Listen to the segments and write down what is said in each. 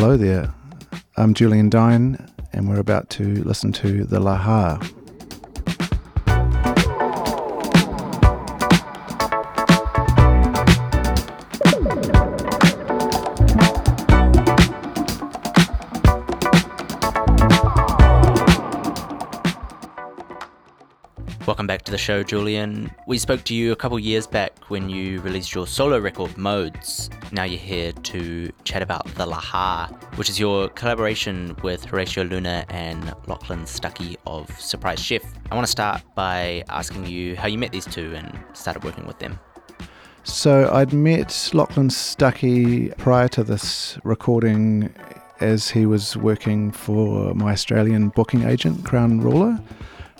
Hello there. I'm Julien Dyne, and we're about to listen to The Lahaar. To the show, Julien. We spoke to you a couple years back when you released your solo record, Modes. Now you're here to chat about The Lahaar, which is your collaboration with Horatio Luna and Lachlan Stuckey of Surprise Chef. I want to start by asking you how you met these two and started working with them. So I'd met Lachlan Stuckey prior to this recording as he was working for my Australian booking agent, Crown Ruler.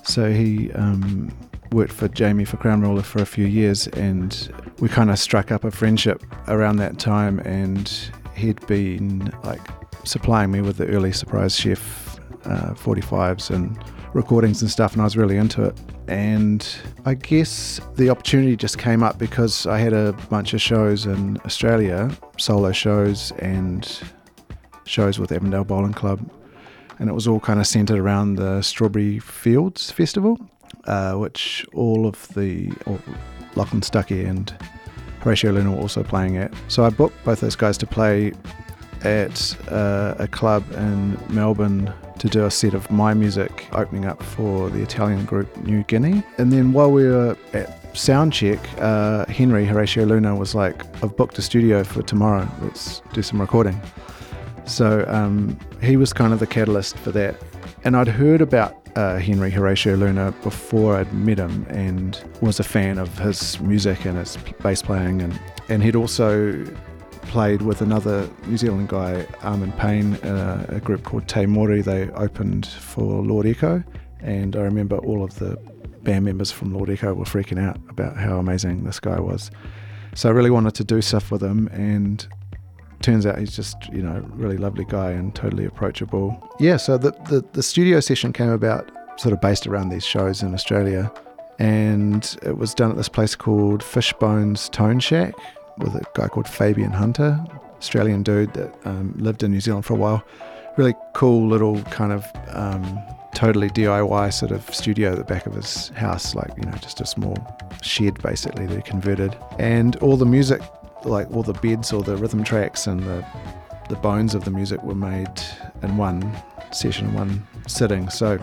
So he um, worked for Jamie for Crown Ruler for a few years, and we kind of struck up a friendship around that time. And he'd been like supplying me with the early Surprise Chef uh, 45s and recordings and stuff, and I was really into it. And I guess the opportunity just came up because I had a bunch of shows in Australia, solo shows and shows with Avondale Bowling Club and it was all kind of centered around the Strawberry Fields Festival, uh, which all of the or Lachlan Stuckey and Horatio Luna were also playing at. So I booked both those guys to play at uh, a club in Melbourne to do a set of my music opening up for the Italian group Nu Genea. And then while we were at soundcheck, uh, Henry Horatio Luna was like, I've booked a studio for tomorrow, let's do some recording. So um, he was kind of the catalyst for that. And I'd heard about uh, Henry Horatio Luna before I'd met him and was a fan of his music and his bass playing. And, and he'd also played with another New Zealand guy, Armin Payne, uh, a group called Te Mori. They opened for Lord Echo. And I remember all of the band members from Lord Echo were freaking out about how amazing this guy was. So I really wanted to do stuff with him. And turns out he's just you know really lovely guy and totally approachable yeah so the, the, the studio session came about sort of based around these shows in australia. And it was done at this place called fishbones tone shack with a guy called fabian hunter australian dude that um, lived in new zealand for a while. Really cool little kind of um, totally diy sort of studio at the back of his house like you know just a small shed basically that he converted. And all the music like all the beds or the rhythm tracks and the the bones of the music were made in one session, one sitting. So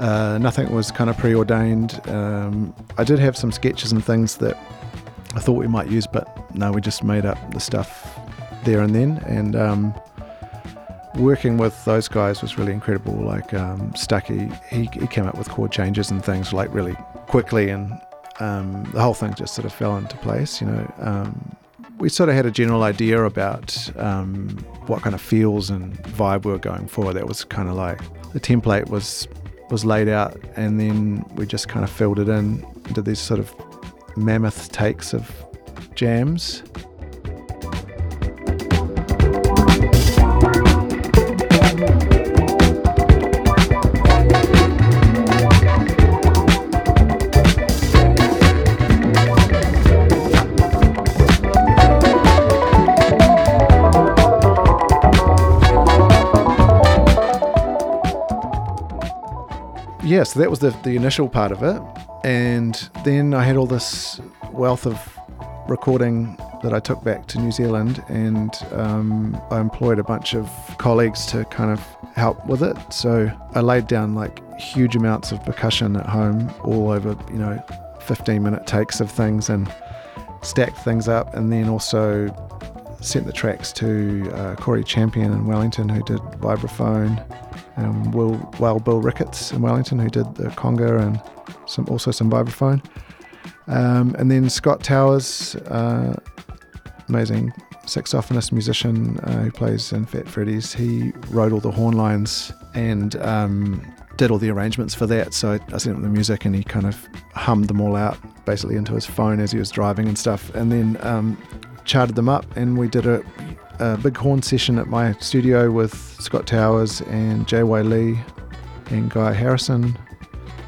uh, nothing was kind of preordained. Um, I did have some sketches and things that I thought we might use, but no, we just made up the stuff there and then. And um, working with those guys was really incredible. Like um, Stuckey, he, he came up with chord changes and things like really quickly and um, the whole thing just sort of fell into place. You know, um, we sort of had a general idea about um, what kind of feels and vibe we were going for. That was kind of like the template was was laid out, and then we just kind of filled it in. Did these sort of mammoth takes of jams. Yeah, so that was the, the initial part of it. And then I had all this wealth of recording that I took back to New Zealand, and um, I employed a bunch of colleagues to kind of help with it. So I laid down like huge amounts of percussion at home, all over, you know, 15 minute takes of things and stacked things up, and then also sent the tracks to uh, Corey Champion in Wellington, who did vibraphone um, Will, well, Bill Ricketts in Wellington, who did the conga and some also some vibraphone. Um, and then Scott Towers, uh, amazing saxophonist musician uh, who plays in Fat Freddy's. He wrote all the horn lines and um, did all the arrangements for that. So I, I sent him the music and he kind of hummed them all out basically into his phone as he was driving and stuff. And then um, charted them up and we did a a big horn session at my studio with Scott Towers and J.Y. Lee and Guy Harrison,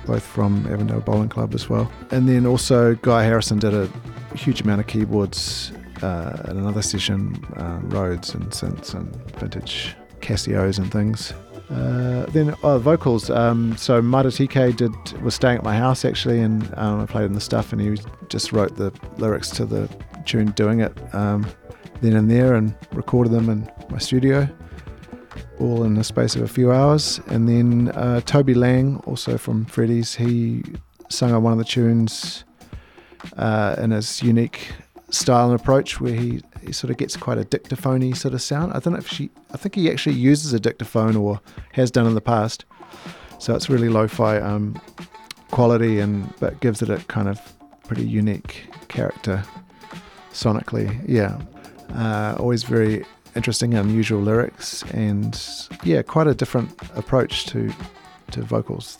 both from Avondale Bowling Club as well. And then also Guy Harrison did a huge amount of keyboards uh, in another session, uh, Rhodes and synths and vintage Casios and things. Uh, then oh, vocals. Um, so Mara TK did was staying at my house actually, and um, I played in the stuff, and he just wrote the lyrics to the tune, doing it um, then and there, and recorded them in my studio, all in the space of a few hours. And then uh, Toby Laing, also from Freddy's, he sung on one of the tunes uh, in his unique style and approach, where he he sort of gets quite a dictaphone sort of sound. I don't know if she, I think he actually uses a dictaphone or has done in the past. So it's really lo-fi um, quality, and but gives it a kind of pretty unique character sonically. Yeah, uh, always very interesting, unusual lyrics, and yeah, quite a different approach to to vocals.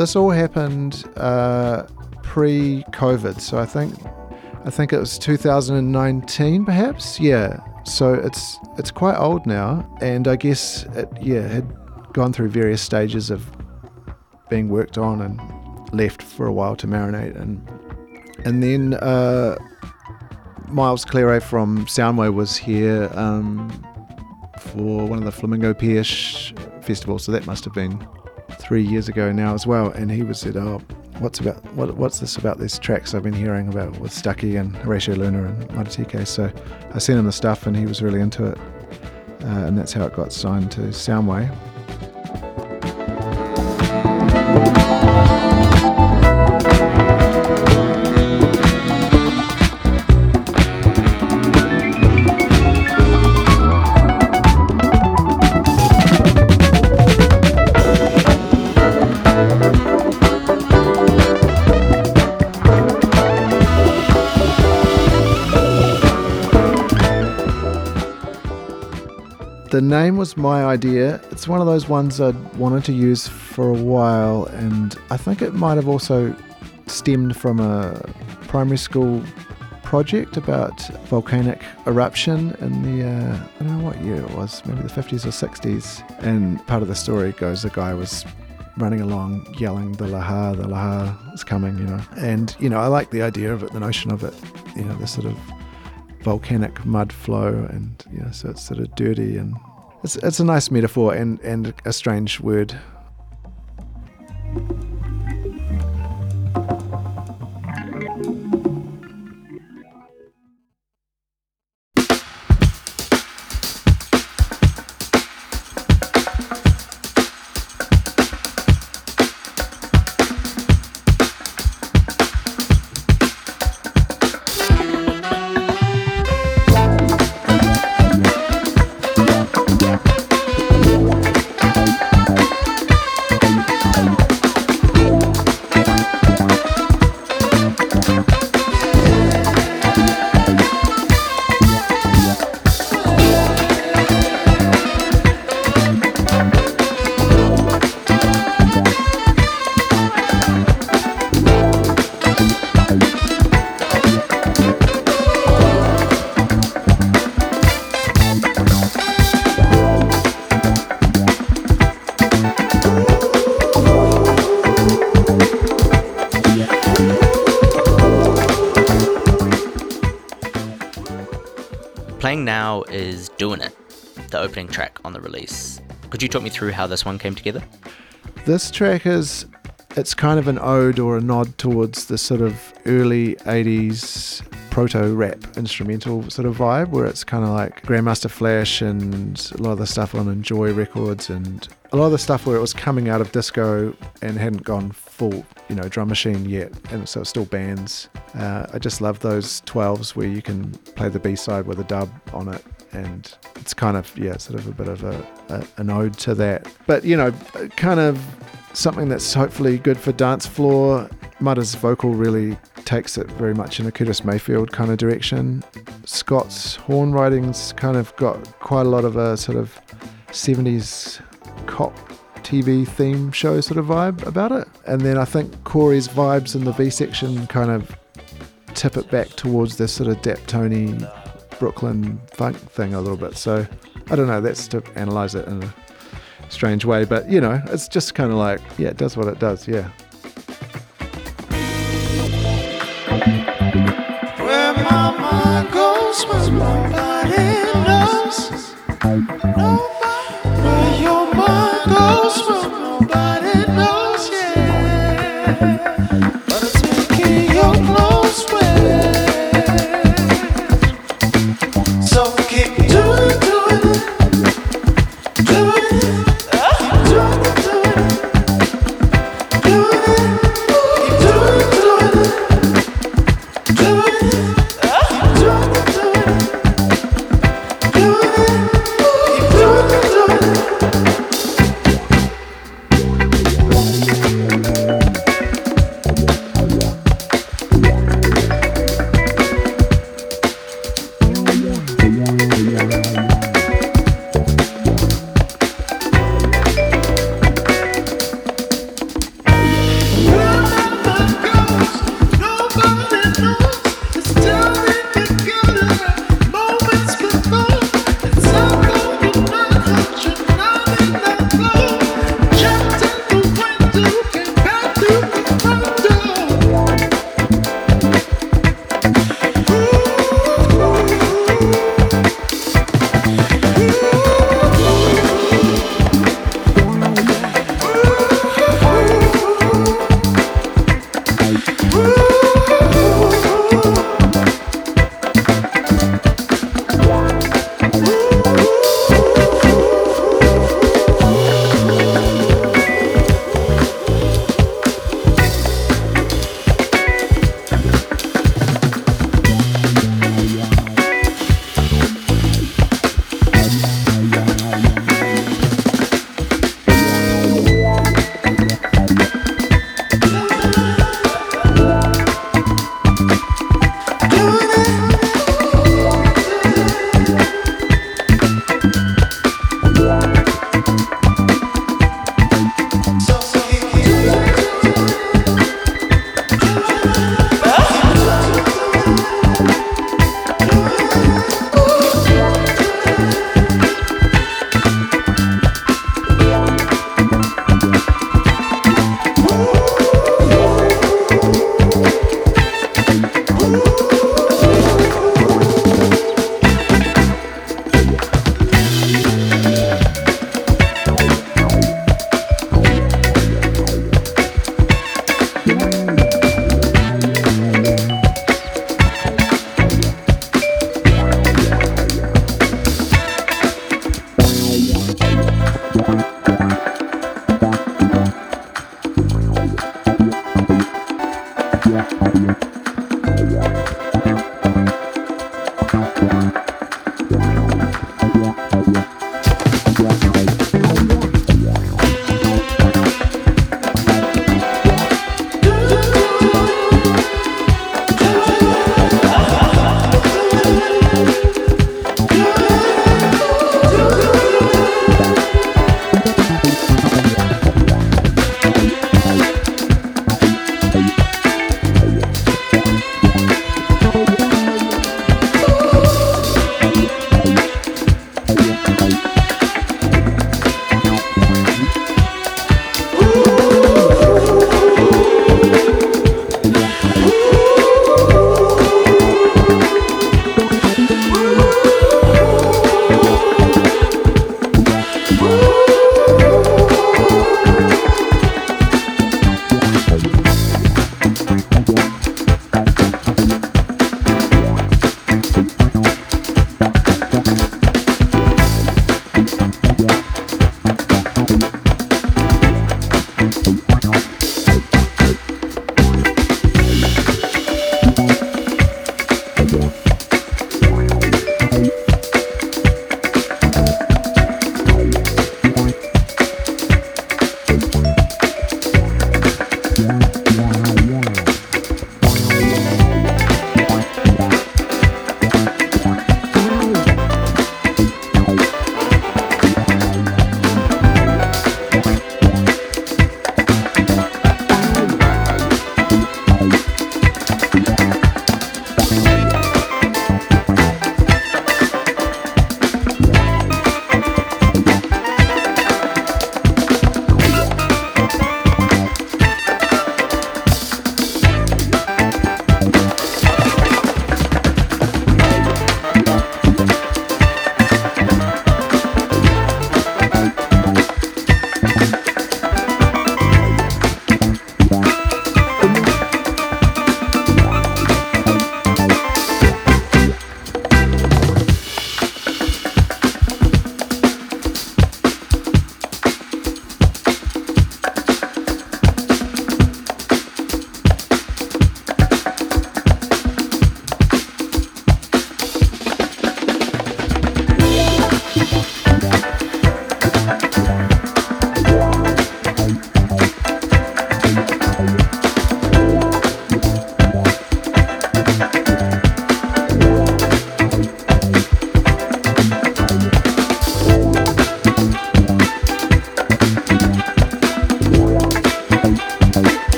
This all happened uh, pre-COVID, so I think I think it was 2019, perhaps. Yeah. So it's it's quite old now, and I guess it yeah had gone through various stages of being worked on and left for a while to marinate, and and then uh, Miles Cleret from Soundway was here um, for one of the Flamingo Pierce festivals, so that must have been three years ago now as well, and he was said, "Oh, what's about what, what's this about these tracks I've been hearing about with Stuckey and Horatio Luna and Mara TK?" So I sent him the stuff, and he was really into it, uh, and that's how it got signed to Soundway. The name was my idea. It's one of those ones I'd wanted to use for a while, and I think it might have also stemmed from a primary school project about volcanic eruption in the uh, I don't know what year it was, maybe the 50s or 60s. And part of the story goes the guy was running along yelling the lahar, the lahar is coming, you know. And you know, I like the idea of it, the notion of it, you know, the sort of volcanic mud flow, and you know, so it's sort of dirty and it's it's a nice metaphor and and a strange word. Could you talk me through how this one came together? This track is it's kind of an ode or a nod towards the sort of early 80s proto rap instrumental sort of vibe where it's kind of like Grandmaster Flash and a lot of the stuff on Enjoy Records and a lot of the stuff where it was coming out of disco and hadn't gone full, you know, drum machine yet, and so it's still bands. Uh, I just love those 12s where you can play the B side with a dub on it, and it's kind of yeah, sort of a bit of a, a an ode to that. But you know, kind of something that's hopefully good for dance floor Mara's vocal really takes it very much in a Curtis Mayfield kind of direction. Scott's horn writing's kind of got quite a lot of a sort of 70s cop TV theme show sort of vibe about it. And then I think Corey's vibes in the B section kind of tip it back towards this sort of Daptone Brooklyn funk thing a little bit. So I don't know, that's to analyze it in a strange way. But you know, it's just kind of like, yeah, it does what it does, yeah. Where my mind goes when nobody knows. Nobody.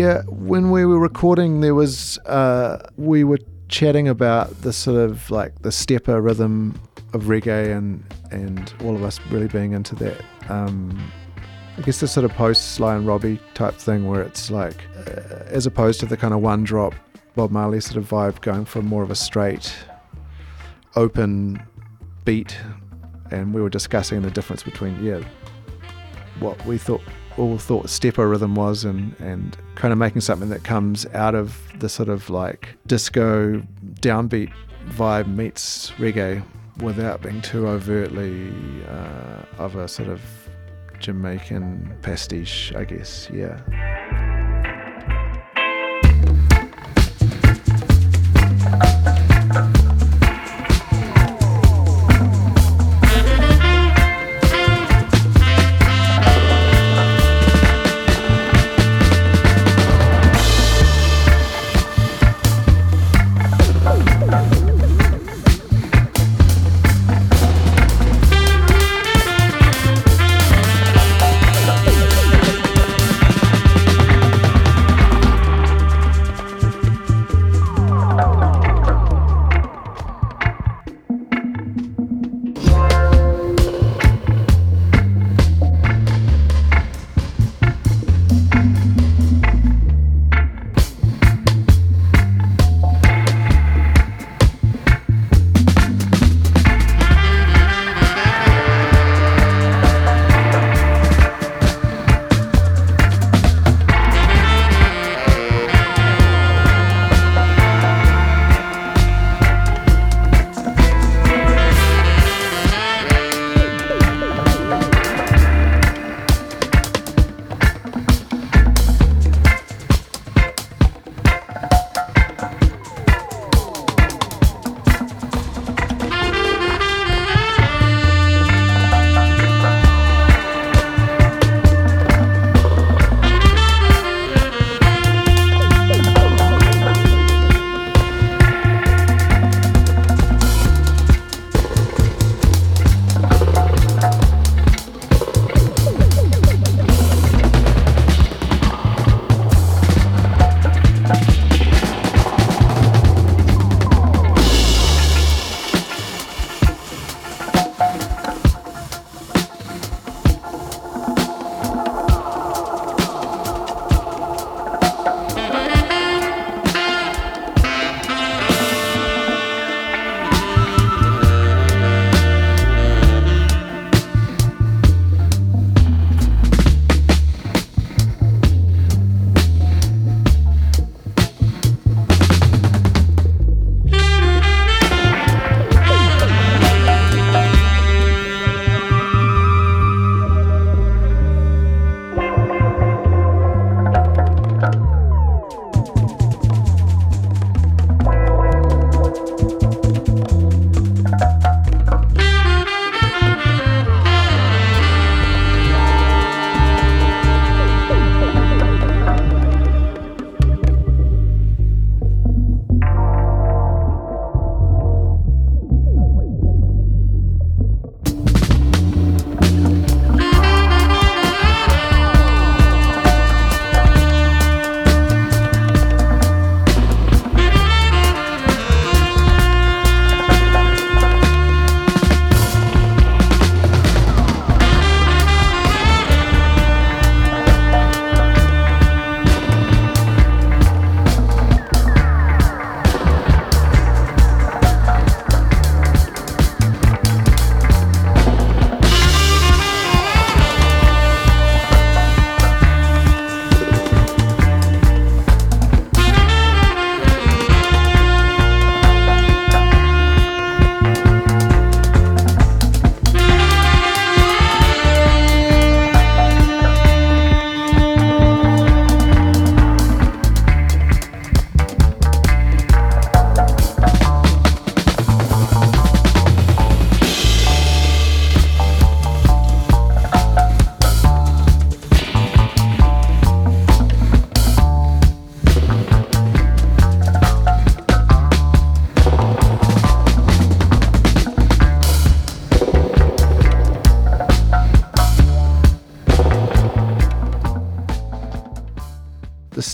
Yeah, when we were recording, there was uh, we were chatting about the sort of like the stepper rhythm of reggae, and and all of us really being into that. Um, I guess the sort of post Sly and Robbie type thing, where it's like, uh, as opposed to the kind of one drop Bob Marley sort of vibe, going for more of a straight, open beat, and we were discussing the difference between yeah, what we thought all thought stepper rhythm was and and kind of making something that comes out of the sort of like disco downbeat vibe meets reggae without being too overtly uh, of a sort of Jamaican pastiche, I guess. Yeah.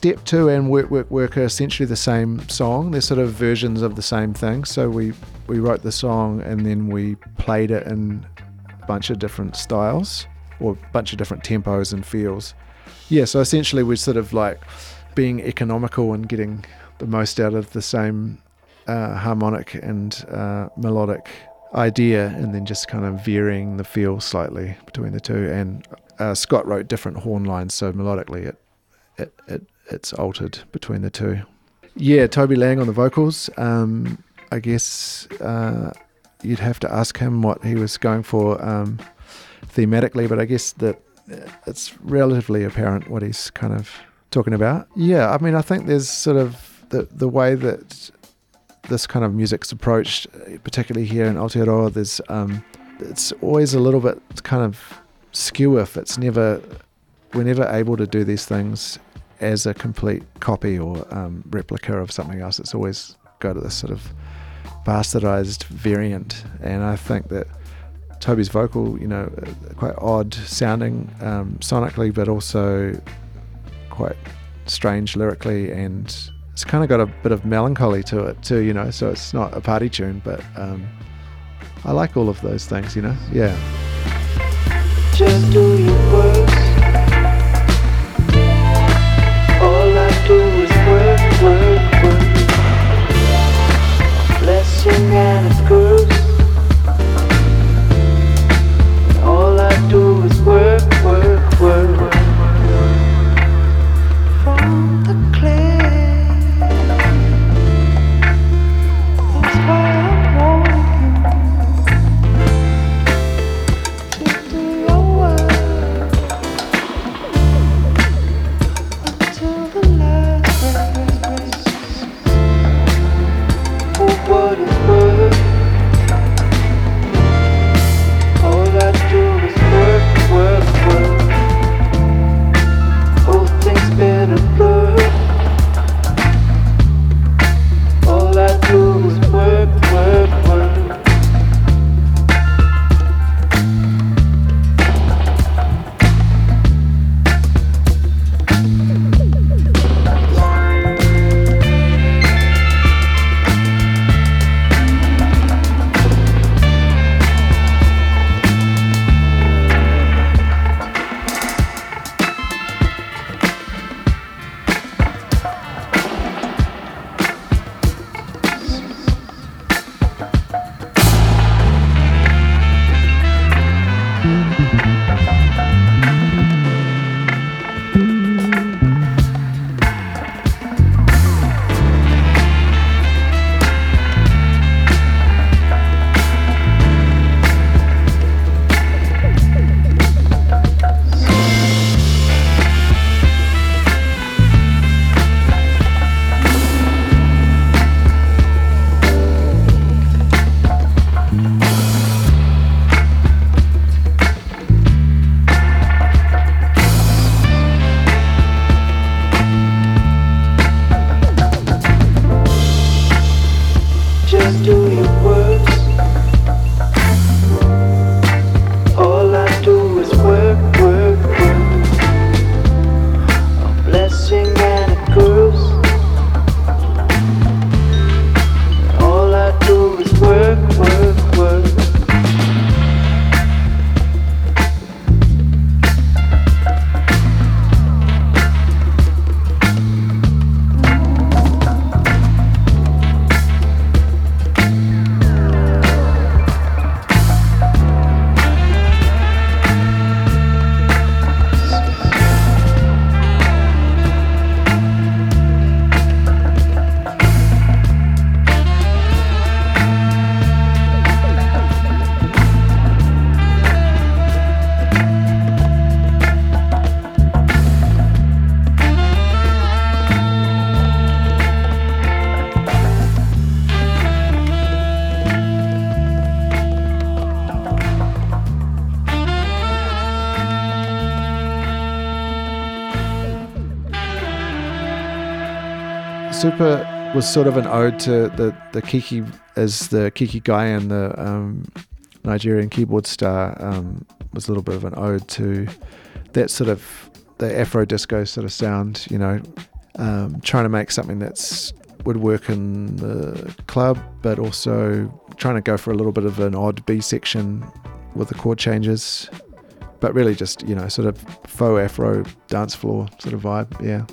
Step two and work work work are essentially the same song. They're sort of versions of the same thing. So we we wrote the song and then we played it in a bunch of different styles or a bunch of different tempos and feels. Yeah. So essentially we're sort of like being economical and getting the most out of the same uh, harmonic and uh, melodic idea, and then just kind of varying the feel slightly between the two. And uh, Scott wrote different horn lines, so melodically it, it, it it's altered between the two. Yeah, Toby Laing on the vocals. Um, I guess uh, you'd have to ask him what he was going for um, thematically, but I guess that it's relatively apparent what he's kind of talking about. Yeah, I mean, I think there's sort of the the way that this kind of music's approached, particularly here in Aotearoa, there's um, it's always a little bit kind of skew if it's never we're never able to do these things as a complete copy or um, replica of something else. It's always go to this sort of bastardized variant, and I think that Toby's vocal, you know, uh, quite odd sounding um, sonically, but also quite strange lyrically, and it's kind of got a bit of melancholy to it too, you know. So it's not a party tune, but um, I like all of those things, you know. Yeah. Super was sort of an ode to the the Kiki as the Kiki guy and the um, Nigerian keyboard star um, was a little bit of an ode to that sort of the Afro disco sort of sound, you know, um, trying to make something that's would work in the club, but also trying to go for a little bit of an odd B section with the chord changes. But really, just you know, sort of faux afro dance floor sort of vibe. Yeah.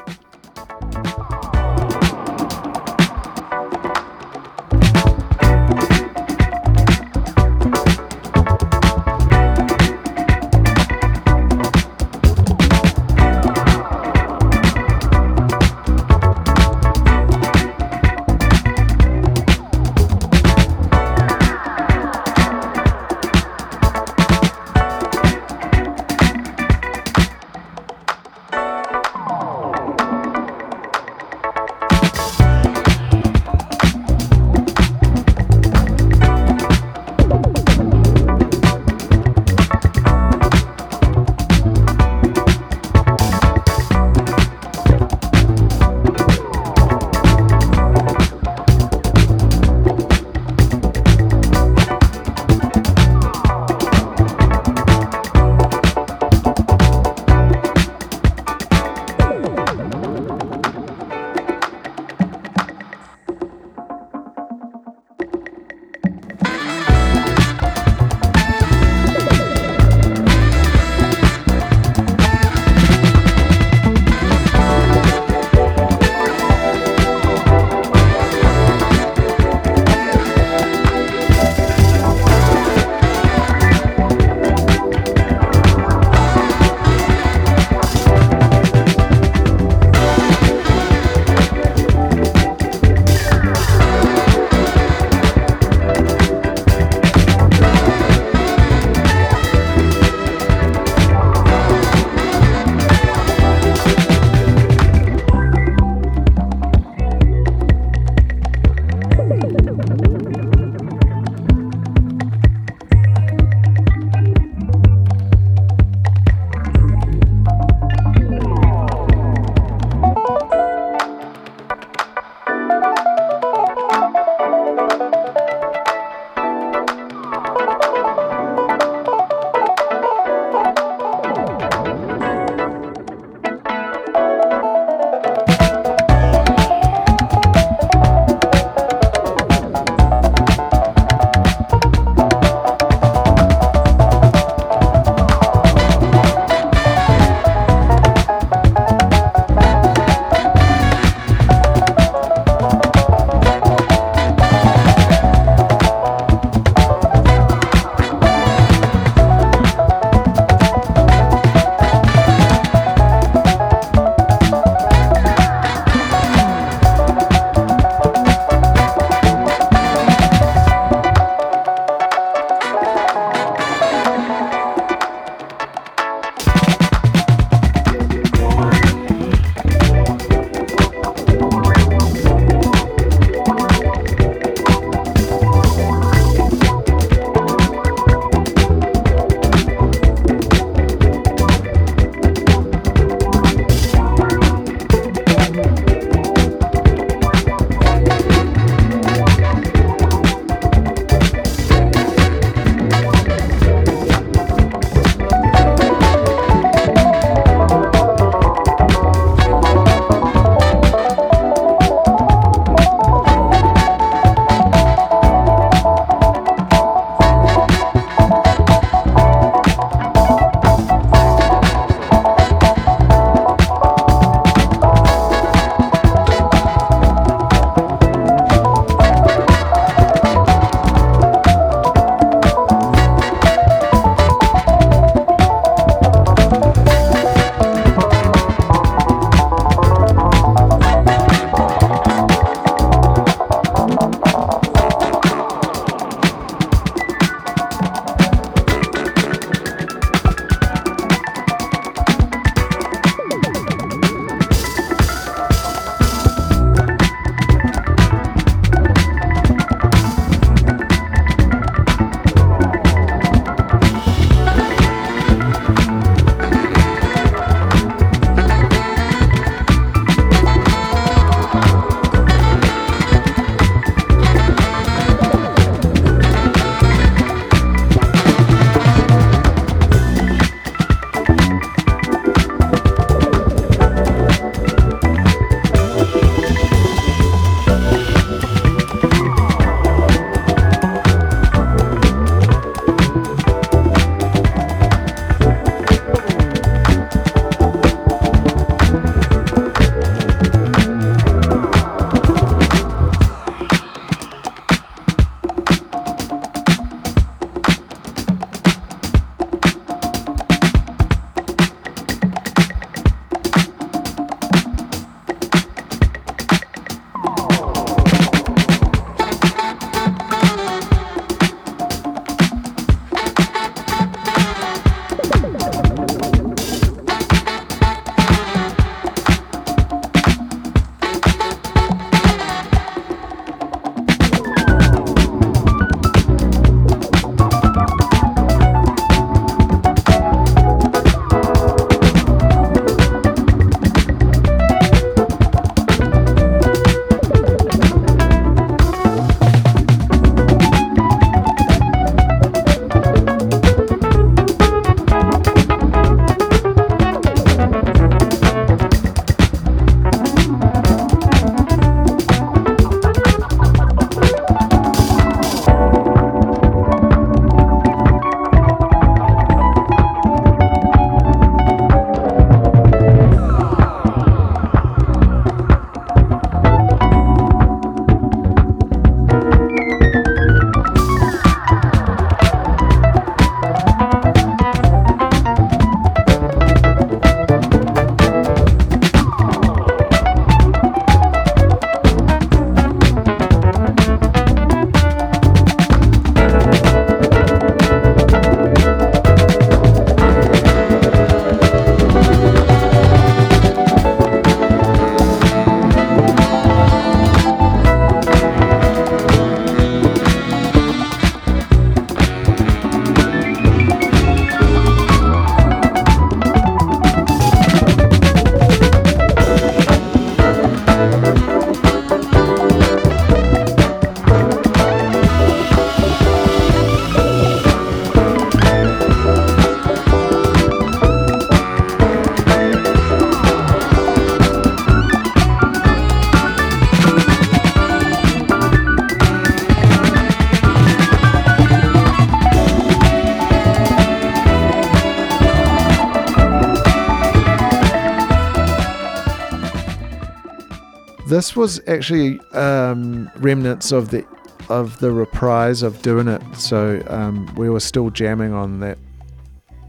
This was actually um, remnants of the of the reprise of doing it. So um, we were still jamming on that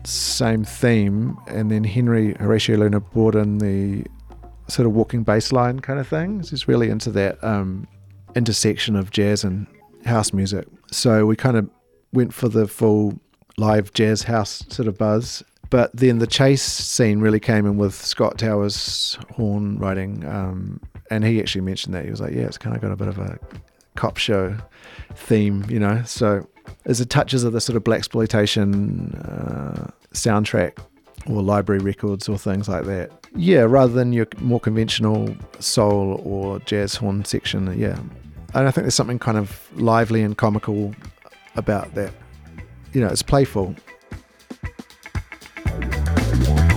same theme, and then Henry Horatio Luna brought in the sort of walking bass line kind of thing. He's really into that um, intersection of jazz and house music. So we kind of went for the full live jazz house sort of buzz. But then the chase scene really came in with Scott Towers horn writing, um, and he actually mentioned that he was like, "Yeah, it's kind of got a bit of a cop show theme, you know." So there's a touches of the sort of blaxploitation uh, soundtrack or library records or things like that. Yeah, rather than your more conventional soul or jazz horn section. Yeah, and I think there's something kind of lively and comical about that. You know, it's playful Thank.